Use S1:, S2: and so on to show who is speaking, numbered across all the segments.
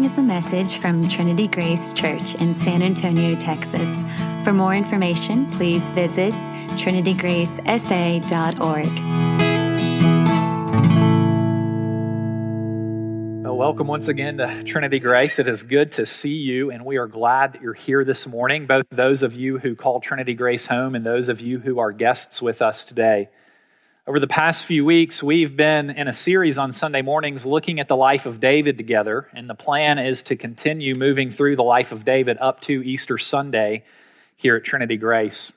S1: following is a message from Trinity Grace Church in San Antonio, Texas. For more information, please visit trinitygracesa.org.
S2: Well, welcome once again to Trinity Grace. It is good to see you, and we are glad that you're here this morning, both those of you who call Trinity Grace home and those of you who are guests with us today. Over the past few weeks, we've been in a series on Sunday mornings looking at the life of David together, and the plan is to continue moving through the life of David up to Easter Sunday here at Trinity Grace.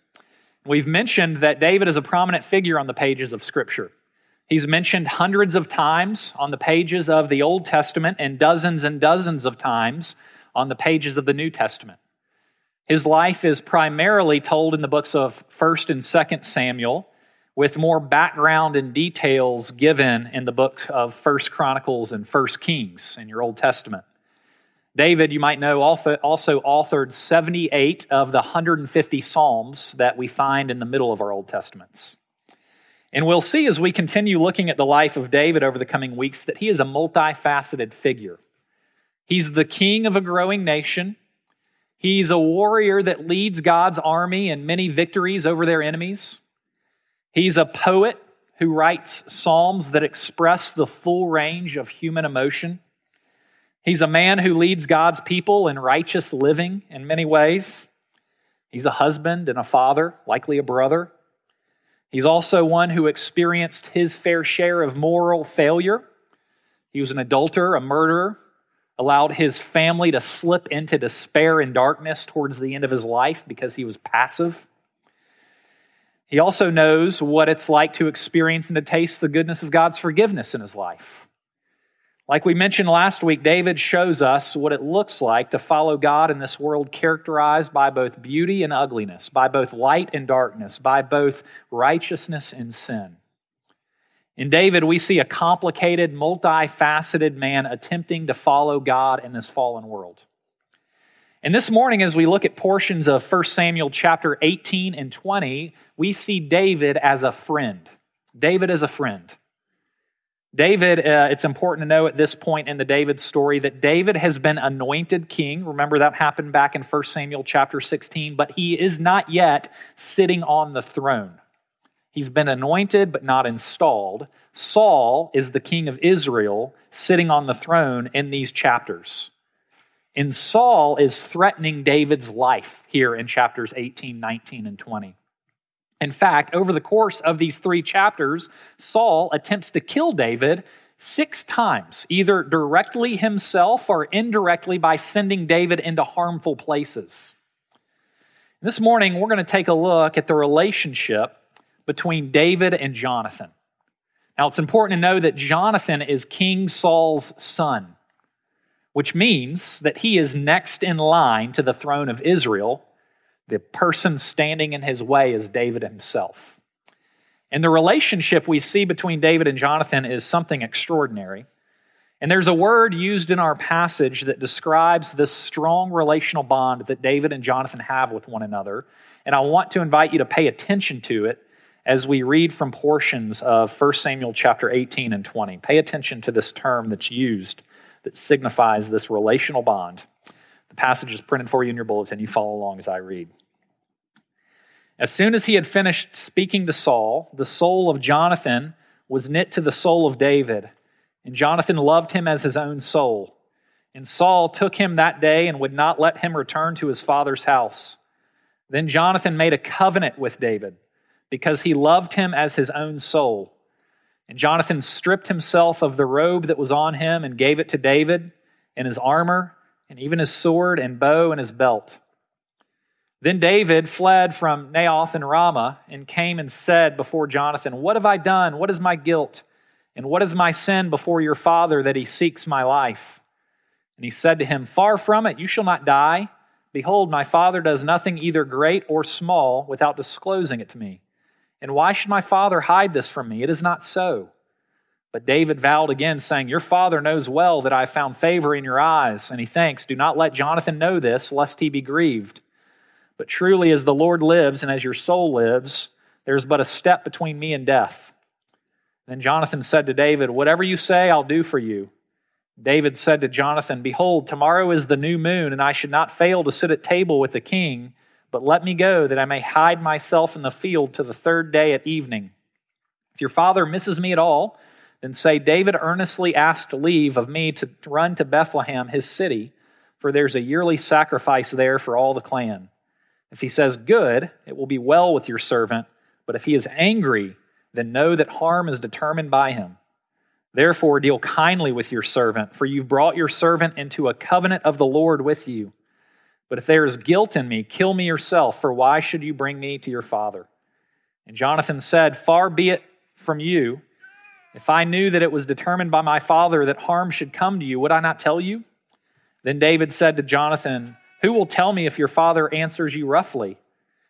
S2: We've mentioned that David is a prominent figure on the pages of Scripture. He's mentioned hundreds of times on the pages of the Old Testament and dozens and dozens of times on the pages of the New Testament. His life is primarily told in the books of 1st and 2nd Samuel with more background and details given in the books of First Chronicles and First Kings in your Old Testament. David, you might know, also authored 78 of the 150 Psalms that we find in the middle of our Old Testaments. And we'll see as we continue looking at the life of David over the coming weeks that he is a multifaceted figure. He's the king of a growing nation. He's a warrior that leads God's army in many victories over their enemies. He's a poet who writes psalms that express the full range of human emotion. He's a man who leads God's people in righteous living in many ways. He's a husband and a father, likely a brother. He's also one who experienced his fair share of moral failure. He was an adulterer, a murderer, allowed his family to slip into despair and darkness towards the end of his life because he was passive. He also knows what it's like to experience and to taste the goodness of God's forgiveness in his life. Like we mentioned last week, David shows us what it looks like to follow God in this world characterized by both beauty and ugliness, by both light and darkness, by both righteousness and sin. In David, we see a complicated, multifaceted man attempting to follow God in this fallen world. And this morning, as we look at portions of 1 Samuel chapter 18 and 20, we see David as a friend. David as a friend. David, uh, it's important to know at this point in the David story that David has been anointed king. Remember that happened back in 1 Samuel chapter 16, but he is not yet sitting on the throne. He's been anointed but not installed. Saul is the king of Israel sitting on the throne in these chapters. And Saul is threatening David's life here in chapters 18, 19, and 20. In fact, over the course of these three chapters, Saul attempts to kill David six times, either directly himself or indirectly by sending David into harmful places. This morning, we're going to take a look at the relationship between David and Jonathan. Now, it's important to know that Jonathan is King Saul's son which means that he is next in line to the throne of Israel. The person standing in his way is David himself. And the relationship we see between David and Jonathan is something extraordinary. And there's a word used in our passage that describes this strong relational bond that David and Jonathan have with one another. And I want to invite you to pay attention to it as we read from portions of 1 Samuel chapter 18 and 20. Pay attention to this term that's used that signifies this relational bond. The passage is printed for you in your bulletin. You follow along as I read. As soon as he had finished speaking to Saul, the soul of Jonathan was knit to the soul of David, and Jonathan loved him as his own soul. And Saul took him that day and would not let him return to his father's house. Then Jonathan made a covenant with David because he loved him as his own soul. And Jonathan stripped himself of the robe that was on him and gave it to David, and his armor, and even his sword and bow and his belt. Then David fled from Naioth and Ramah and came and said before Jonathan, What have I done? What is my guilt? And what is my sin before your father that he seeks my life? And he said to him, Far from it, you shall not die. Behold, my father does nothing either great or small without disclosing it to me. And why should my father hide this from me? It is not so. But David vowed again, saying, Your father knows well that I have found favor in your eyes. And he thinks, Do not let Jonathan know this, lest he be grieved. But truly, as the Lord lives and as your soul lives, there is but a step between me and death. Then Jonathan said to David, Whatever you say, I'll do for you. David said to Jonathan, Behold, tomorrow is the new moon, and I should not fail to sit at table with the king, but let me go, that I may hide myself in the field to the third day at evening. If your father misses me at all, then say, David earnestly asked leave of me to run to Bethlehem, his city, for there's a yearly sacrifice there for all the clan. If he says, Good, it will be well with your servant, but if he is angry, then know that harm is determined by him. Therefore, deal kindly with your servant, for you've brought your servant into a covenant of the Lord with you. But if there is guilt in me, kill me yourself, for why should you bring me to your father? And Jonathan said, Far be it from you. If I knew that it was determined by my father that harm should come to you, would I not tell you? Then David said to Jonathan, Who will tell me if your father answers you roughly?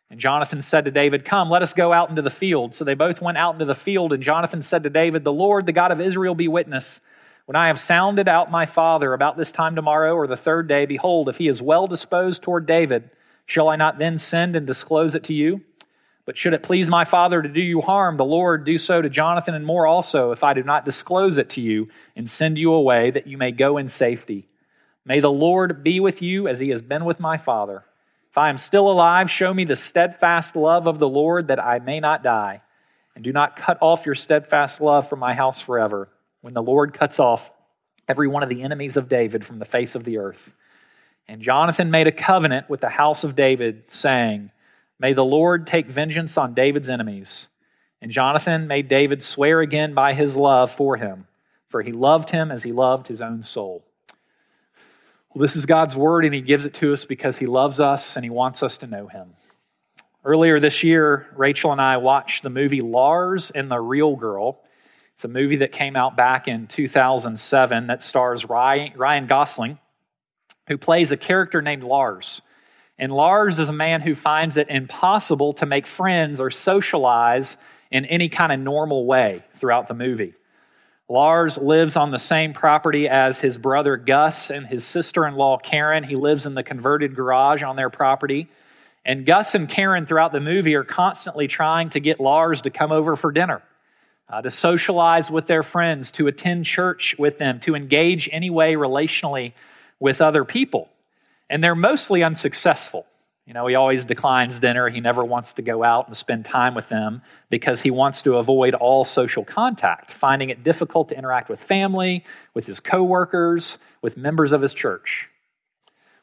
S2: And Jonathan said to David, Come, let us go out into the field. So they both went out into the field, and Jonathan said to David, The Lord, the God of Israel, be witness. When I have sounded out my father about this time tomorrow or the third day, behold, if he is well disposed toward David, shall I not then send and disclose it to you? But should it please my father to do you harm, the Lord do so to Jonathan and more also, if I do not disclose it to you and send you away, that you may go in safety. May the Lord be with you as he has been with my father. If I am still alive, show me the steadfast love of the Lord that I may not die. And do not cut off your steadfast love from my house forever, when the Lord cuts off every one of the enemies of David from the face of the earth. And Jonathan made a covenant with the house of David, saying, May the Lord take vengeance on David's enemies. And Jonathan made David swear again by his love for him, for he loved him as he loved his own soul. Well, this is God's word, and He gives it to us because He loves us and He wants us to know Him. Earlier this year, Rachel and I watched the movie Lars and the Real Girl. It's a movie that came out back in 2007 that stars Ryan Gosling, who plays a character named Lars. And Lars is a man who finds it impossible to make friends or socialize in any kind of normal way throughout the movie. Lars lives on the same property as his brother Gus and his sister in law Karen. He lives in the converted garage on their property. And Gus and Karen throughout the movie are constantly trying to get Lars to come over for dinner, uh, to socialize with their friends, to attend church with them, to engage any way relationally with other people. And they're mostly unsuccessful. You know, he always declines dinner. He never wants to go out and spend time with them because he wants to avoid all social contact, finding it difficult to interact with family, with his coworkers, with members of his church.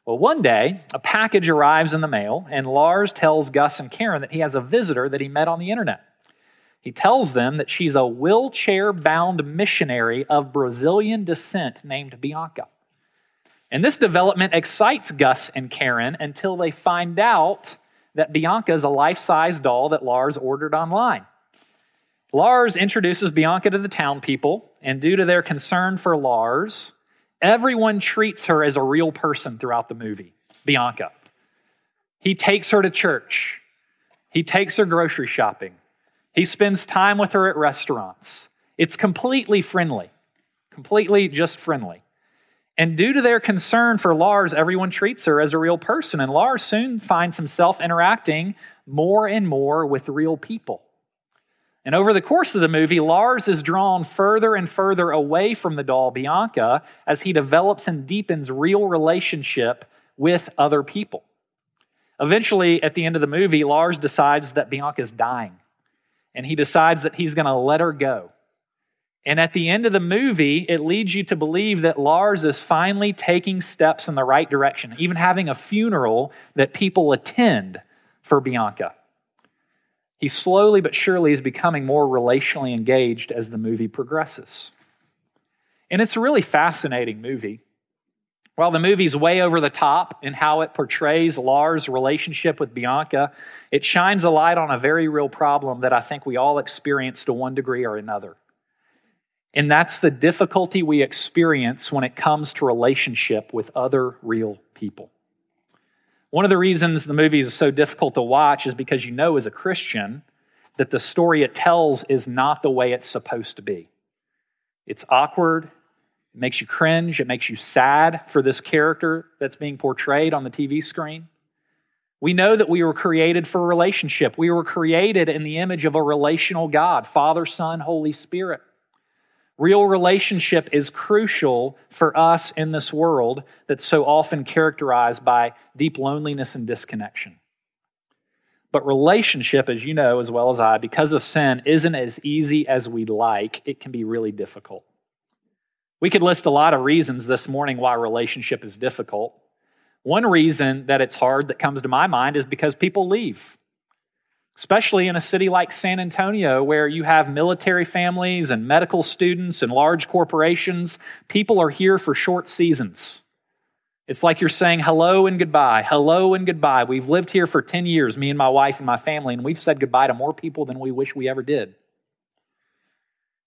S2: Well, one day, a package arrives in the mail, and Lars tells Gus and Karen that he has a visitor that he met on the internet. He tells them that she's a wheelchair bound missionary of Brazilian descent named Bianca. And this development excites Gus and Karen until they find out that Bianca is a life size doll that Lars ordered online. Lars introduces Bianca to the town people, and due to their concern for Lars, everyone treats her as a real person throughout the movie, Bianca. He takes her to church, he takes her grocery shopping, he spends time with her at restaurants. It's completely friendly, completely just friendly. And due to their concern for Lars, everyone treats her as a real person. And Lars soon finds himself interacting more and more with real people. And over the course of the movie, Lars is drawn further and further away from the doll Bianca as he develops and deepens real relationship with other people. Eventually, at the end of the movie, Lars decides that Bianca's dying, and he decides that he's going to let her go. And at the end of the movie, it leads you to believe that Lars is finally taking steps in the right direction, even having a funeral that people attend for Bianca. He slowly but surely is becoming more relationally engaged as the movie progresses. And it's a really fascinating movie. While the movie's way over the top in how it portrays Lars' relationship with Bianca, it shines a light on a very real problem that I think we all experience to one degree or another. And that's the difficulty we experience when it comes to relationship with other real people. One of the reasons the movie is so difficult to watch is because you know as a Christian that the story it tells is not the way it's supposed to be. It's awkward, it makes you cringe, it makes you sad for this character that's being portrayed on the TV screen. We know that we were created for a relationship. We were created in the image of a relational God, Father, Son, Holy Spirit. Real relationship is crucial for us in this world that's so often characterized by deep loneliness and disconnection. But relationship, as you know as well as I, because of sin, isn't as easy as we'd like. It can be really difficult. We could list a lot of reasons this morning why relationship is difficult. One reason that it's hard that comes to my mind is because people leave especially in a city like San Antonio, where you have military families and medical students and large corporations. People are here for short seasons. It's like you're saying hello and goodbye, hello and goodbye. We've lived here for 10 years, me and my wife and my family, and we've said goodbye to more people than we wish we ever did.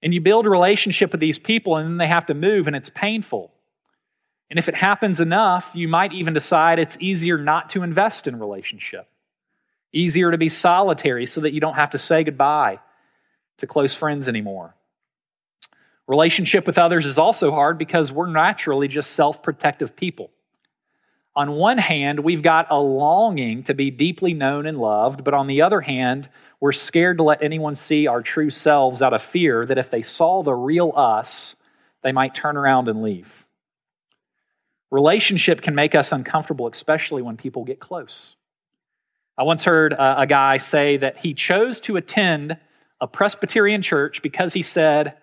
S2: And you build a relationship with these people, and then they have to move, and it's painful. And if it happens enough, you might even decide it's easier not to invest in relationship easier to be solitary so that you don't have to say goodbye to close friends anymore. Relationship with others is also hard because we're naturally just self protective people. On one hand, we've got a longing to be deeply known and loved, but on the other hand, we're scared to let anyone see our true selves out of fear that if they saw the real us, they might turn around and leave. Relationship can make us uncomfortable, especially when people get close. I once heard a, guy say that he chose to attend a Presbyterian church because he said,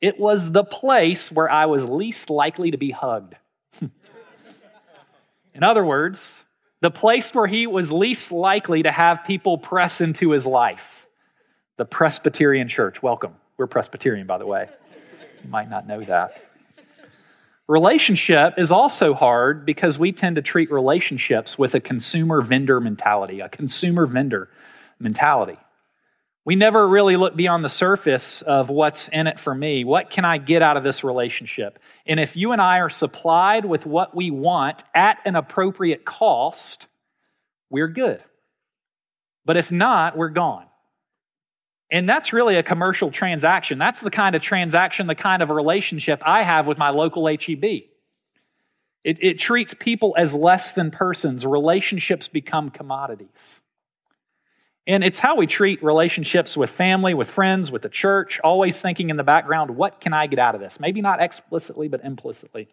S2: it was the place where I was least likely to be hugged. In other words, the place where he was least likely to have people press into his life. The Presbyterian church. Welcome. We're Presbyterian, by the way. You might not know that. Relationship is also hard because we tend to treat relationships with a consumer vendor mentality, a consumer vendor mentality. We never really look beyond the surface of what's in it for me. What can I get out of this relationship? And if you and I are supplied with what we want at an appropriate cost, we're good. But if not, we're gone. And that's really a commercial transaction. That's the kind of transaction, the kind of relationship I have with my local HEB. It, it treats people as less than persons. Relationships become commodities. And it's how we treat relationships with family, with friends, with the church, always thinking in the background, what can I get out of this? Maybe not explicitly, but implicitly.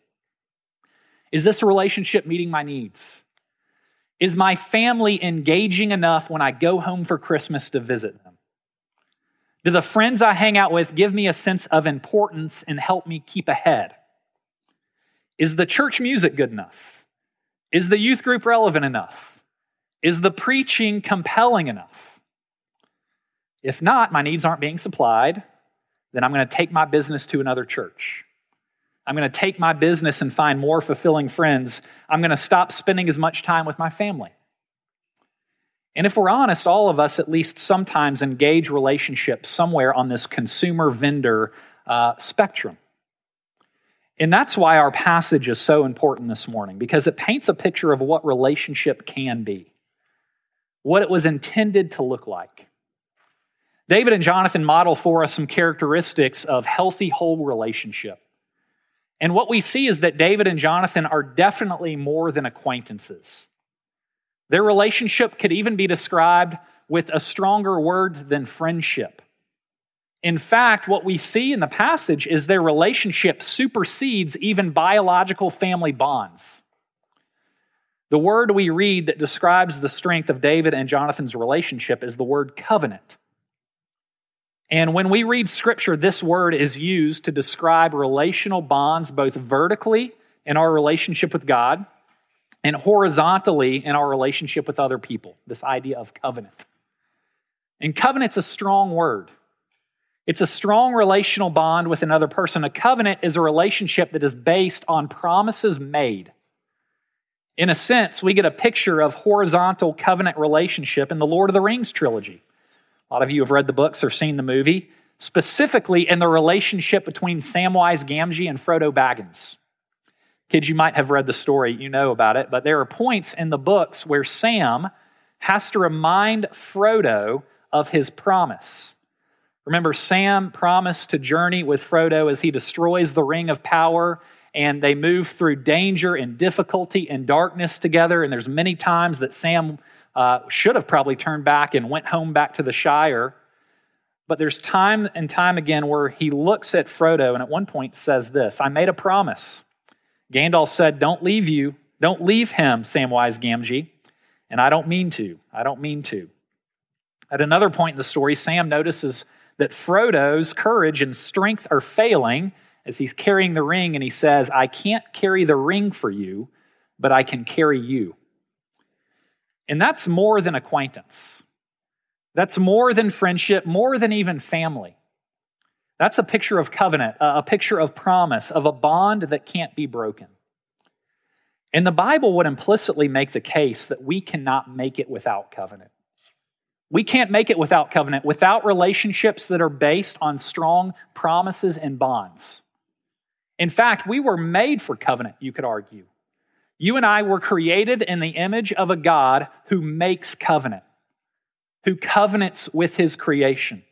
S2: Is this relationship meeting my needs? Is my family engaging enough when I go home for Christmas to visit them? Do the friends I hang out with give me a sense of importance and help me keep ahead? Is the church music good enough? Is the youth group relevant enough? Is the preaching compelling enough? If not, my needs aren't being supplied, then I'm going to take my business to another church. I'm going to take my business and find more fulfilling friends. I'm going to stop spending as much time with my family. And if we're honest, all of us at least sometimes engage relationships somewhere on this consumer vendor uh, spectrum. And that's why our passage is so important this morning, because it paints a picture of what relationship can be, what it was intended to look like. David and Jonathan model for us some characteristics of healthy, whole relationship. And what we see is that David and Jonathan are definitely more than acquaintances. Their relationship could even be described with a stronger word than friendship. In fact, what we see in the passage is their relationship supersedes even biological family bonds. The word we read that describes the strength of David and Jonathan's relationship is the word covenant. And when we read scripture, this word is used to describe relational bonds both vertically in our relationship with God and horizontally in our relationship with other people, this idea of covenant. And covenant's a strong word. It's a strong relational bond with another person. A covenant is a relationship that is based on promises made. In a sense, we get a picture of horizontal covenant relationship in the Lord of the Rings trilogy. A lot of you have read the books or seen the movie, specifically in the relationship between Samwise Gamgee and Frodo Baggins. Kids, you might have read the story, you know about it, but there are points in the books where Sam has to remind Frodo of his promise. Remember, Sam promised to journey with Frodo as he destroys the ring of power, and they move through danger and difficulty and darkness together. And there's many times that Sam uh, should have probably turned back and went home back to the Shire. but there's time and time again where he looks at Frodo and at one point says this I made a promise. Gandalf said, Don't leave you, don't leave him, Samwise Gamgee. And I don't mean to. I don't mean to. At another point in the story, Sam notices that Frodo's courage and strength are failing as he's carrying the ring, and he says, I can't carry the ring for you, but I can carry you. And that's more than acquaintance. That's more than friendship, more than even family. That's a picture of covenant, a picture of promise, of a bond that can't be broken. And the Bible would implicitly make the case that we cannot make it without covenant. We can't make it without covenant, without relationships that are based on strong promises and bonds. In fact, we were made for covenant, you could argue. You and I were created in the image of a God who makes covenant, who covenants with his creation,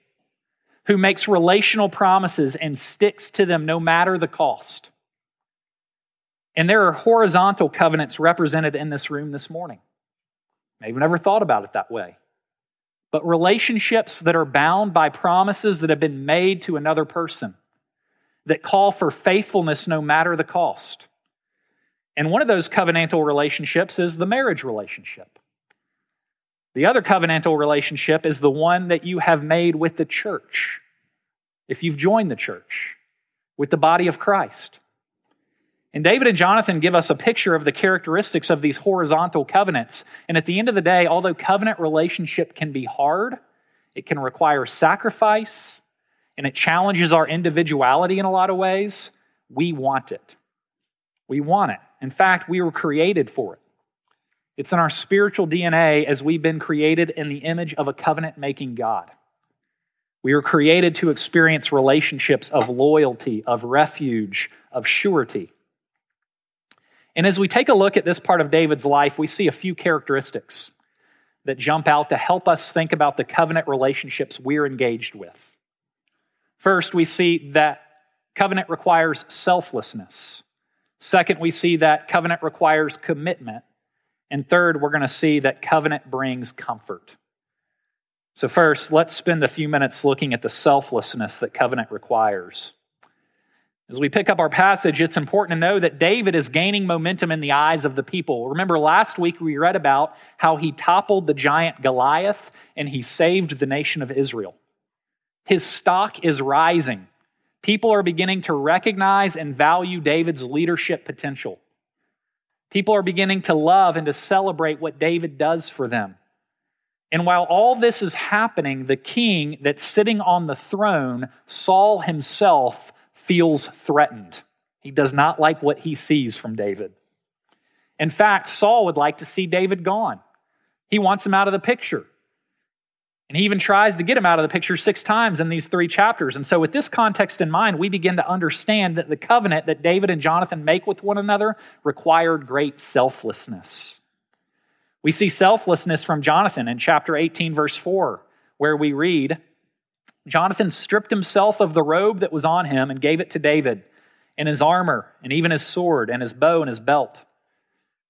S2: who makes relational promises and sticks to them no matter the cost. And there are horizontal covenants represented in this room this morning. Maybe never thought about it that way but relationships that are bound by promises that have been made to another person that call for faithfulness no matter the cost. And one of those covenantal relationships is the marriage relationship. The other covenantal relationship is the one that you have made with the church, if you've joined the church, with the body of Christ. And David and Jonathan give us a picture of the characteristics of these horizontal covenants. And at the end of the day, although covenant relationship can be hard, it can require sacrifice, and it challenges our individuality in a lot of ways, we want it. We want it. In fact, we were created for it. It's in our spiritual DNA as we've been created in the image of a covenant making God. We were created to experience relationships of loyalty, of refuge, of surety. And as we take a look at this part of David's life, we see a few characteristics that jump out to help us think about the covenant relationships we're engaged with. First, we see that covenant requires selflessness. Second, we see that covenant requires commitment. And third, we're going to see that covenant brings comfort. So, first, let's spend a few minutes looking at the selflessness that covenant requires. As we pick up our passage, it's important to know that David is gaining momentum in the eyes of the people. Remember, last week we read about how he toppled the giant Goliath and he saved the nation of Israel. His stock is rising. People are beginning to recognize and value David's leadership potential. People are beginning to love and to celebrate what David does for them. And while all this is happening, the king that's sitting on the throne, Saul himself, feels threatened. He does not like what he sees from David. In fact, Saul would like to see David gone. He wants him out of the picture. And he even tries to get him out of the picture six times in these three chapters. And so, with this context in mind, we begin to understand that the covenant that David and Jonathan make with one another required great selflessness. We see selflessness from Jonathan in chapter 18, verse 4, where we read, Jonathan stripped himself of the robe that was on him and gave it to David, and his armor, and even his sword, and his bow, and his belt.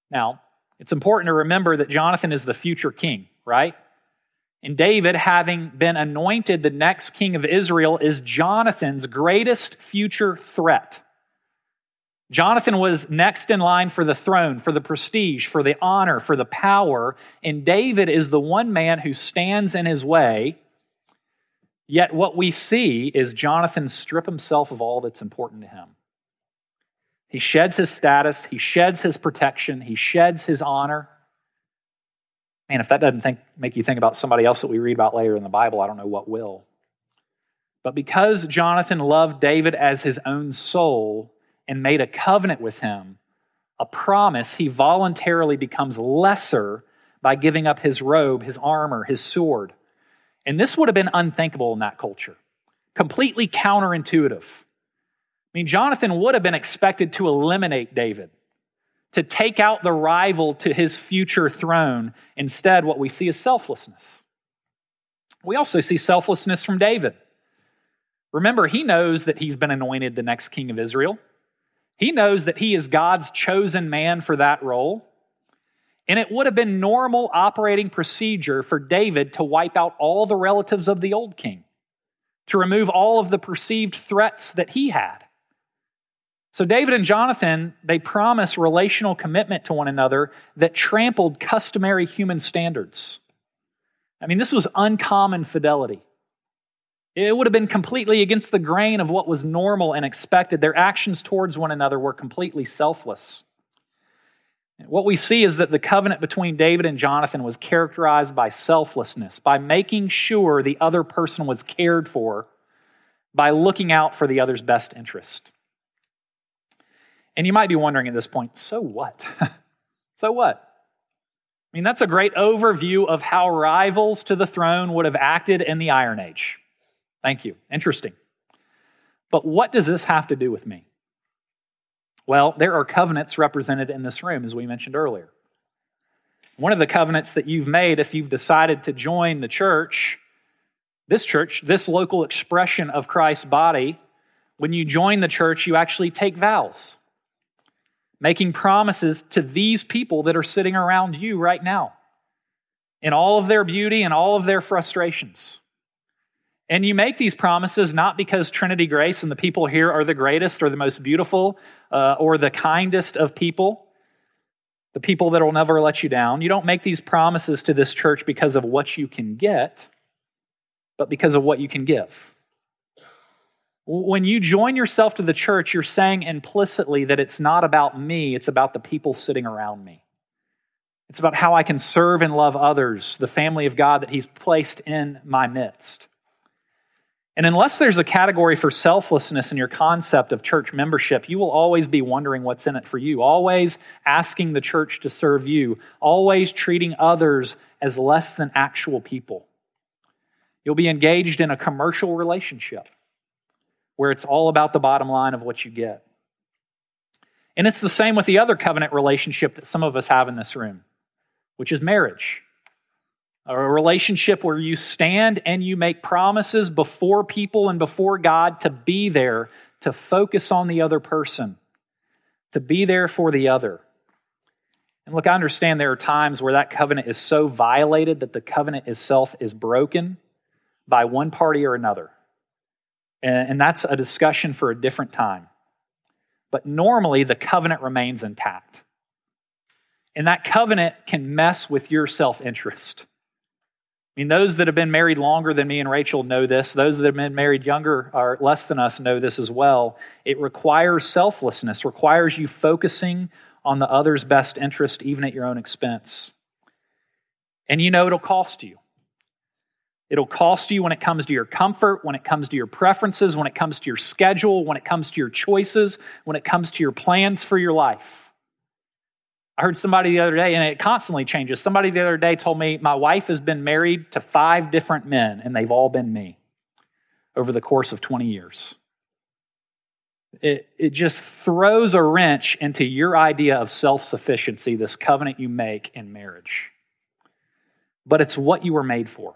S2: Now, it's important to remember that Jonathan is the future king, right? And David, having been anointed the next king of Israel, is Jonathan's greatest future threat. Jonathan was next in line for the throne, for the prestige, for the honor, for the power, and David is the one man who stands in his way Yet what we see is Jonathan strip himself of all that's important to him. He sheds his status, he sheds his protection, he sheds his honor. Man, if that doesn't think, make you think about somebody else that we read about later in the Bible, I don't know what will. But because Jonathan loved David as his own soul and made a covenant with him, a promise, he voluntarily becomes lesser by giving up his robe, his armor, his sword. And this would have been unthinkable in that culture, completely counterintuitive. I mean, Jonathan would have been expected to eliminate David, to take out the rival to his future throne. Instead, what we see is selflessness. We also see selflessness from David. Remember, he knows that he's been anointed the next king of Israel. He knows that he is God's chosen man for that role. And it would have been normal operating procedure for David to wipe out all the relatives of the old king. to remove all of the perceived threats that he had. So, David and Jonathan, they promise relational commitment to one another that trampled customary human standards. I mean, this was uncommon fidelity. It would have been completely against the grain of what was normal and expected. Their actions towards one another were completely selfless. What we see is that the covenant between David and Jonathan was characterized by selflessness, by making sure the other person was cared for, by looking out for the other's best interest. And you might be wondering at this point, so what? so what? I mean, that's a great overview of how rivals to the throne would have acted in the Iron Age. Thank you. Interesting. But what does this have to do with me? Well, there are covenants represented in this room, as we mentioned earlier. One of the covenants that you've made if you've decided to join the church, this church, this local expression of Christ's body, when you join the church, you actually take vows making promises to these people that are sitting around you right now in all of their beauty and all of their frustrations. And you make these promises not because Trinity Grace and the people here are the greatest or the most beautiful uh, or the kindest of people, the people that will never let you down. You don't make these promises to this church because of what you can get, but because of what you can give. When you join yourself to the church, you're saying implicitly that it's not about me, it's about the people sitting around me. It's about how I can serve and love others, the family of God that He's placed in my midst. And unless there's a category for selflessness in your concept of church membership, you will always be wondering what's in it for you, always asking the church to serve you, always treating others as less than actual people. You'll be engaged in a commercial relationship where it's all about the bottom line of what you get. And it's the same with the other covenant relationship that some of us have in this room, which is marriage. A relationship where you stand and you make promises before people and before God to be there, to focus on the other person, to be there for the other. And look, I understand there are times where that covenant is so violated that the covenant itself is broken by one party or another. And that's a discussion for a different time. But normally, the covenant remains intact. And that covenant can mess with your self interest. I mean, those that have been married longer than me and Rachel know this. Those that have been married younger or less than us know this as well. It requires selflessness, requires you focusing on the other's best interest, even at your own expense. And you know it'll cost you. It'll cost you when it comes to your comfort, when it comes to your preferences, when it comes to your schedule, when it comes to your choices, when it comes to your plans for your life. I heard somebody the other day, and it constantly changes. Somebody the other day told me, My wife has been married to five different men, and they've all been me over the course of 20 years. It, it just throws a wrench into your idea of self sufficiency, this covenant you make in marriage. But it's what you were made for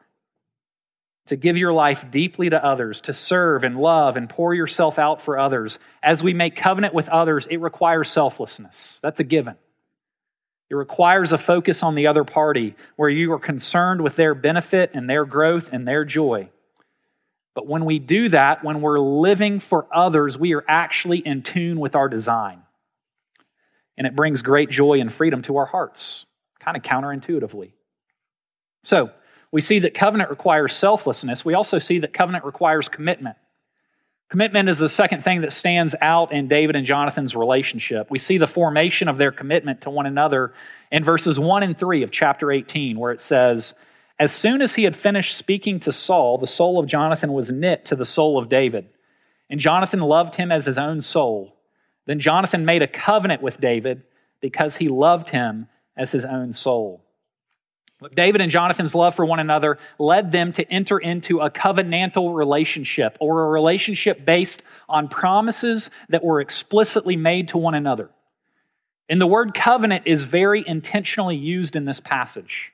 S2: to give your life deeply to others, to serve and love and pour yourself out for others. As we make covenant with others, it requires selflessness. That's a given. It requires a focus on the other party where you are concerned with their benefit and their growth and their joy. But when we do that, when we're living for others, we are actually in tune with our design. And it brings great joy and freedom to our hearts, kind of counterintuitively. So, we see that covenant requires selflessness. We also see that covenant requires commitment. Commitment is the second thing that stands out in David and Jonathan's relationship. We see the formation of their commitment to one another in verses 1 and 3 of chapter 18, where it says, As soon as he had finished speaking to Saul, the soul of Jonathan was knit to the soul of David, and Jonathan loved him as his own soul. Then Jonathan made a covenant with David because he loved him as his own soul. David and Jonathan's love for one another led them to enter into a covenantal relationship or a relationship based on promises that were explicitly made to one another. And the word covenant is very intentionally used in this passage.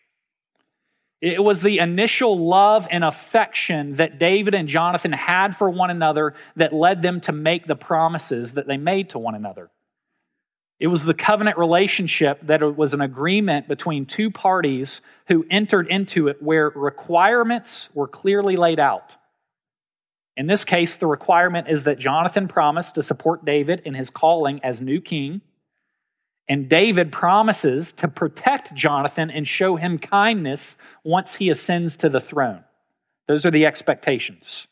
S2: It was the initial love and affection that David and Jonathan had for one another that led them to make the promises that they made to one another. It was the covenant relationship that it was an agreement between two parties who entered into it where requirements were clearly laid out. In this case, the requirement is that Jonathan promised to support David in his calling as new king, and David promises to protect Jonathan and show him kindness once he ascends to the throne. Those are the expectations.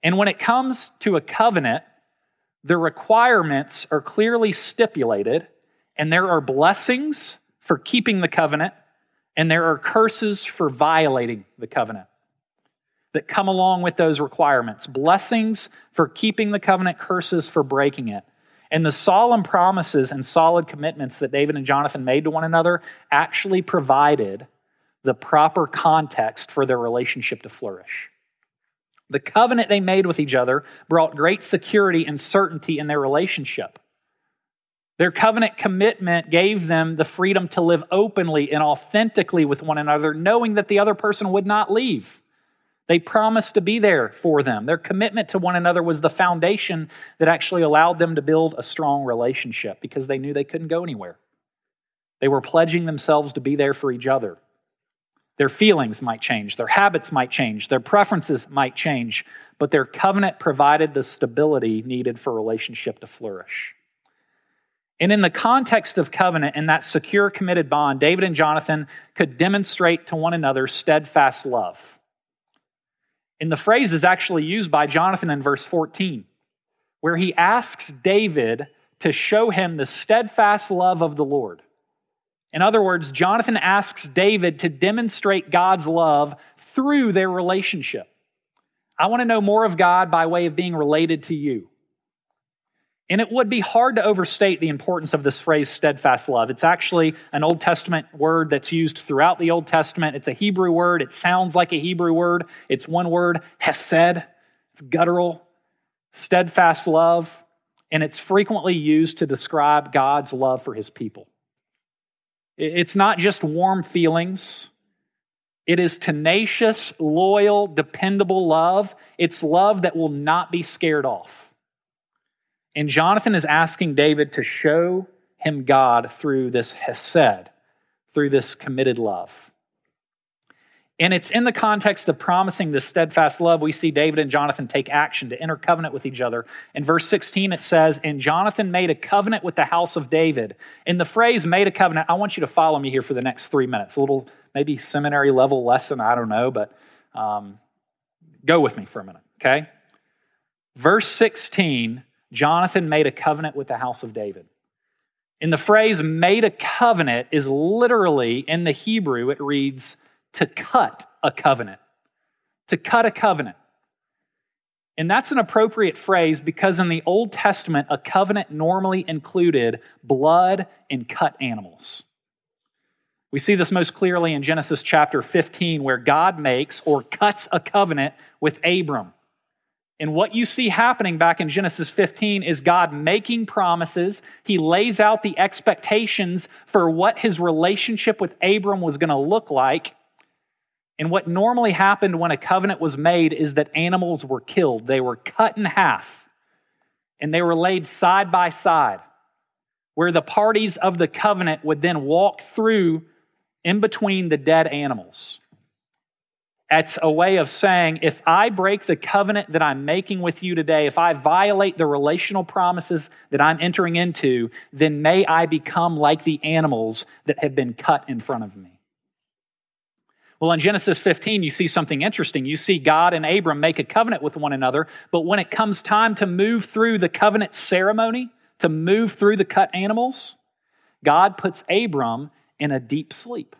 S2: And when it comes to a covenant, the requirements are clearly stipulated, and there are blessings for keeping the covenant, and there are curses for violating the covenant that come along with those requirements blessings for keeping the covenant, curses for breaking it. And the solemn promises and solid commitments that David and Jonathan made to one another actually provided the proper context for their relationship to flourish. The covenant they made with each other brought great security and certainty in their relationship. Their covenant commitment gave them the freedom to live openly and authentically with one another, knowing that the other person would not leave. They promised to be there for them. Their commitment to one another was the foundation that actually allowed them to build a strong relationship because they knew they couldn't go anywhere. They were pledging themselves to be there for each other. Their feelings might change, their habits might change, their preferences might change, but their covenant provided the stability needed for relationship to flourish. And in the context of covenant and that secure, committed bond, David and Jonathan could demonstrate to one another steadfast love. And the phrase is actually used by Jonathan in verse 14, where he asks David to show him the steadfast love of the Lord. In other words, Jonathan asks David to demonstrate God's love through their relationship. I want to know more of God by way of being related to you. And it would be hard to overstate the importance of this phrase, steadfast love. It's actually an Old Testament word that's used throughout the Old Testament. It's a Hebrew word. It sounds like a Hebrew word. It's one word, hesed. It's guttural, steadfast love. And it's frequently used to describe God's love for his people. It's not just warm feelings. It is tenacious, loyal, dependable love. It's love that will not be scared off. And Jonathan is asking David to show him God through this hesed, through this committed love. And it's in the context of promising this steadfast love, we see David and Jonathan take action to enter covenant with each other. In verse 16, it says, And Jonathan made a covenant with the house of David. In the phrase made a covenant, I want you to follow me here for the next three minutes. A little, maybe seminary level lesson, I don't know, but um, go with me for a minute, okay? Verse 16, Jonathan made a covenant with the house of David. In the phrase made a covenant is literally, in the Hebrew, it reads, to cut a covenant. To cut a covenant. And that's an appropriate phrase because in the Old Testament, a covenant normally included blood and cut animals. We see this most clearly in Genesis chapter 15, where God makes or cuts a covenant with Abram. And what you see happening back in Genesis 15 is God making promises. He lays out the expectations for what his relationship with Abram was going to look like. And what normally happened when a covenant was made is that animals were killed. They were cut in half and they were laid side by side, where the parties of the covenant would then walk through in between the dead animals. It's a way of saying, if I break the covenant that I'm making with you today, if I violate the relational promises that I'm entering into, then may I become like the animals that have been cut in front of me. Well, in Genesis 15, you see something interesting. You see God and Abram make a covenant with one another, but when it comes time to move through the covenant ceremony, to move through the cut animals, God puts Abram in a deep sleep.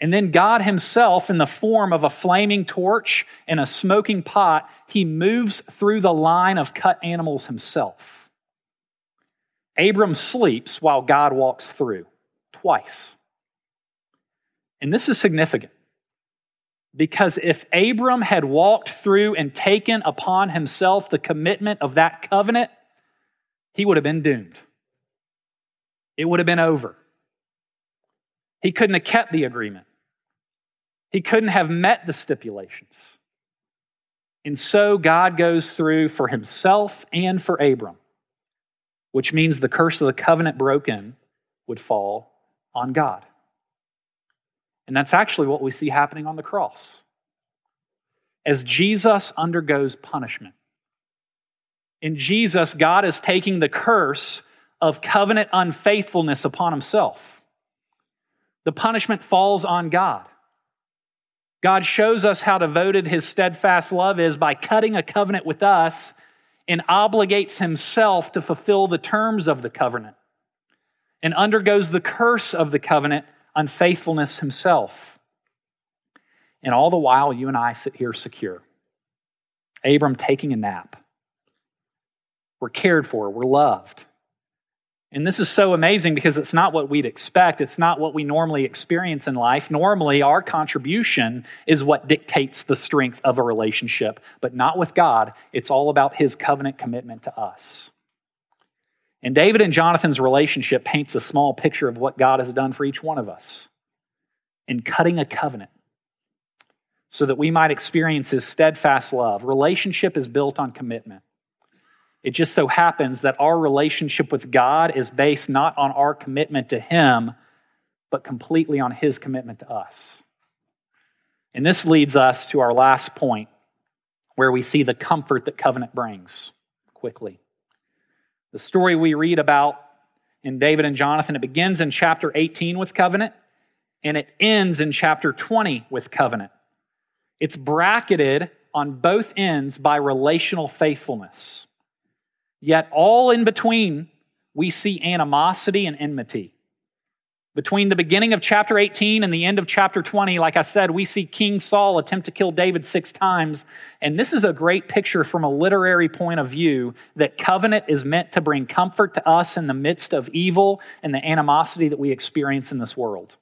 S2: And then God Himself, in the form of a flaming torch and a smoking pot, He moves through the line of cut animals Himself. Abram sleeps while God walks through twice. And this is significant because if Abram had walked through and taken upon himself the commitment of that covenant, he would have been doomed. It would have been over. He couldn't have kept the agreement. He couldn't have met the stipulations. And so God goes through for himself and for Abram, which means the curse of the covenant broken would fall on God. And that's actually what we see happening on the cross. as Jesus undergoes punishment. In Jesus, God is taking the curse of covenant unfaithfulness upon himself. The punishment falls on God. God shows us how devoted his steadfast love is by cutting a covenant with us and obligates himself to fulfill the terms of the covenant and undergoes the curse of the covenant unfaithfulness himself. And all the while, you and I sit here secure. Abram taking a nap. We're cared for, we're loved. And this is so amazing because it's not what we'd expect. It's not what we normally experience in life. Normally, our contribution is what dictates the strength of a relationship, but not with God. It's all about His covenant commitment to us. And David and Jonathan's relationship paints a small picture of what God has done for each one of us in cutting a covenant so that we might experience His steadfast love. Relationship is built on commitment. It just so happens that our relationship with God is based not on our commitment to Him, but completely on His commitment to us. And this leads us to our last point, where we see the comfort that covenant brings quickly. The story we read about in David and Jonathan, it begins in chapter 18 with covenant, and it ends in chapter 20 with covenant. It's bracketed on both ends by relational faithfulness. Yet, all in between, we see animosity and enmity. Between the beginning of chapter 18 and the end of chapter 20, like I said, we see King Saul attempt to kill David six times. And this is a great picture from a literary point of view that covenant is meant to bring comfort to us in the midst of evil and the animosity that we experience in this world.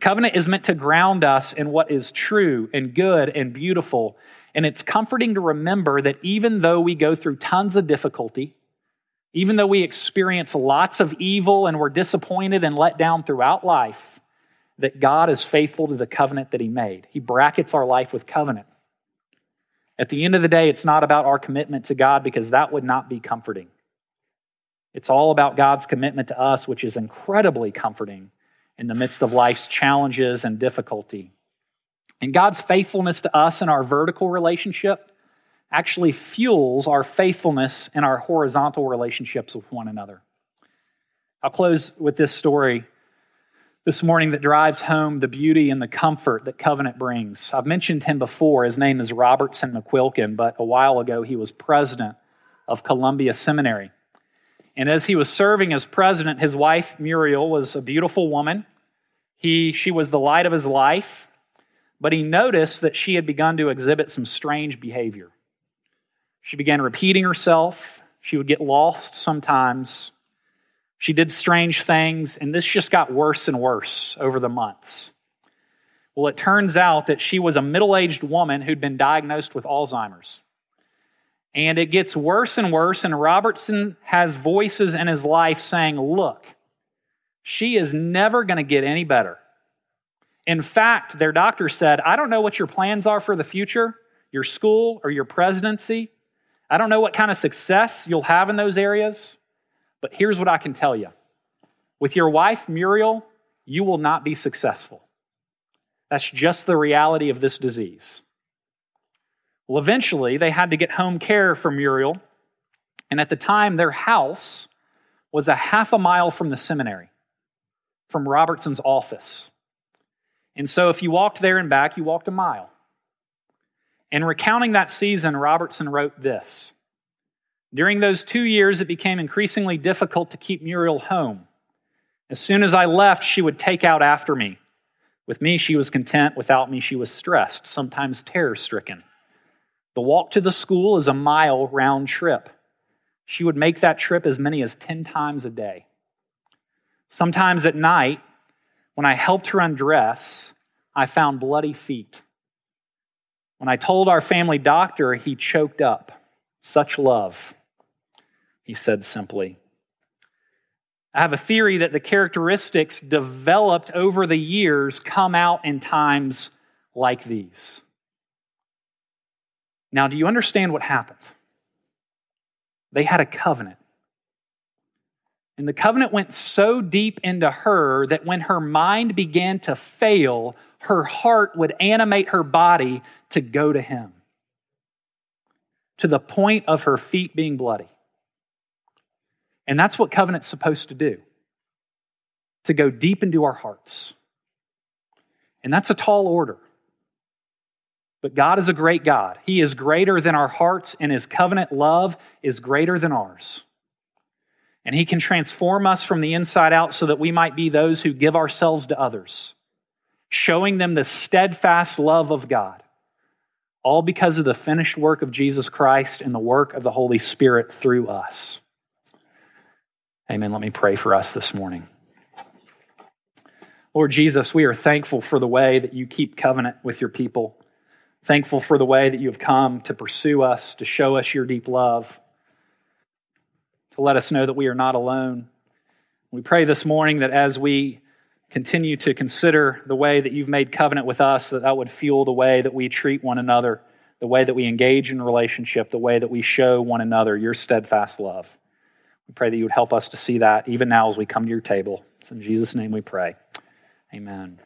S2: Covenant is meant to ground us in what is true and good and beautiful and it's comforting to remember that even though we go through tons of difficulty, even though we experience lots of evil and we're disappointed and let down throughout life, that God is faithful to the covenant that He made. He brackets our life with covenant. At the end of the day, it's not about our commitment to God because that would not be comforting. It's all about God's commitment to us, which is incredibly comforting in the midst of life's challenges and difficulty. And God's faithfulness to us in our vertical relationship actually fuels our faithfulness in our horizontal relationships with one another. I'll close with this story this morning that drives home the beauty and the comfort that covenant brings. I've mentioned him before. His name is Robertson McQuilkin, but a while ago he was president of Columbia Seminary. And as he was serving as president, his wife Muriel was a beautiful woman. He, she was the light of his life but he noticed that she had begun to exhibit some strange behavior. She began repeating herself. She would get lost sometimes. She did strange things, and this just got worse and worse over the months. Well, it turns out that she was a middle aged woman who'd been diagnosed with Alzheimer's. And it gets worse and worse, and Robertson has voices in his life saying, Look, she is never going to get any better. In fact, their doctor said, I don't know what your plans are for the future, your school or your presidency. I don't know what kind of success you'll have in those areas, but here's what I can tell you. With your wife, Muriel, you will not be successful. That's just the reality of this disease. Well, eventually, they had to get home care for Muriel, and at the time, their house was a half a mile from the seminary, from Robertson's office. And so if you walked there and back, you walked a mile. And recounting that season, Robertson wrote this During those two years, it became increasingly difficult to keep Muriel home. As soon as I left, she would take out after me. With me, she was content. Without me, she was stressed, sometimes terror stricken. The walk to the school is a mile round trip. She would make that trip as many as 10 times a day. Sometimes at night, when I helped her undress, I found bloody feet. When I told our family doctor, he choked up. Such love, he said simply. I have a theory that the characteristics developed over the years come out in times like these. Now, do you understand what happened? They had a covenant. And the covenant went so deep into her that when her mind began to fail, her heart would animate her body to go to him, to the point of her feet being bloody. And that's what covenant's supposed to do to go deep into our hearts. And that's a tall order. But God is a great God. He is greater than our hearts, and His covenant love is greater than ours. And He can transform us from the inside out so that we might be those who give ourselves to others, showing them the steadfast love of God, all because of the finished work of Jesus Christ and the work of the Holy Spirit through us. Amen. Let me pray for us this morning. Lord Jesus, we are thankful for the way that you keep covenant with your people. Thankful for the way that you have come to pursue us, to show us your deep love, to let us know that we are not alone. We pray this morning that as we continue to consider the way that you've made covenant with us, that that would fuel the way that we treat one another, the way that we engage in relationship, the way that we show one another your steadfast love. We pray that you would help us to see that even now as we come to your table. It's in Jesus' name we pray. Amen.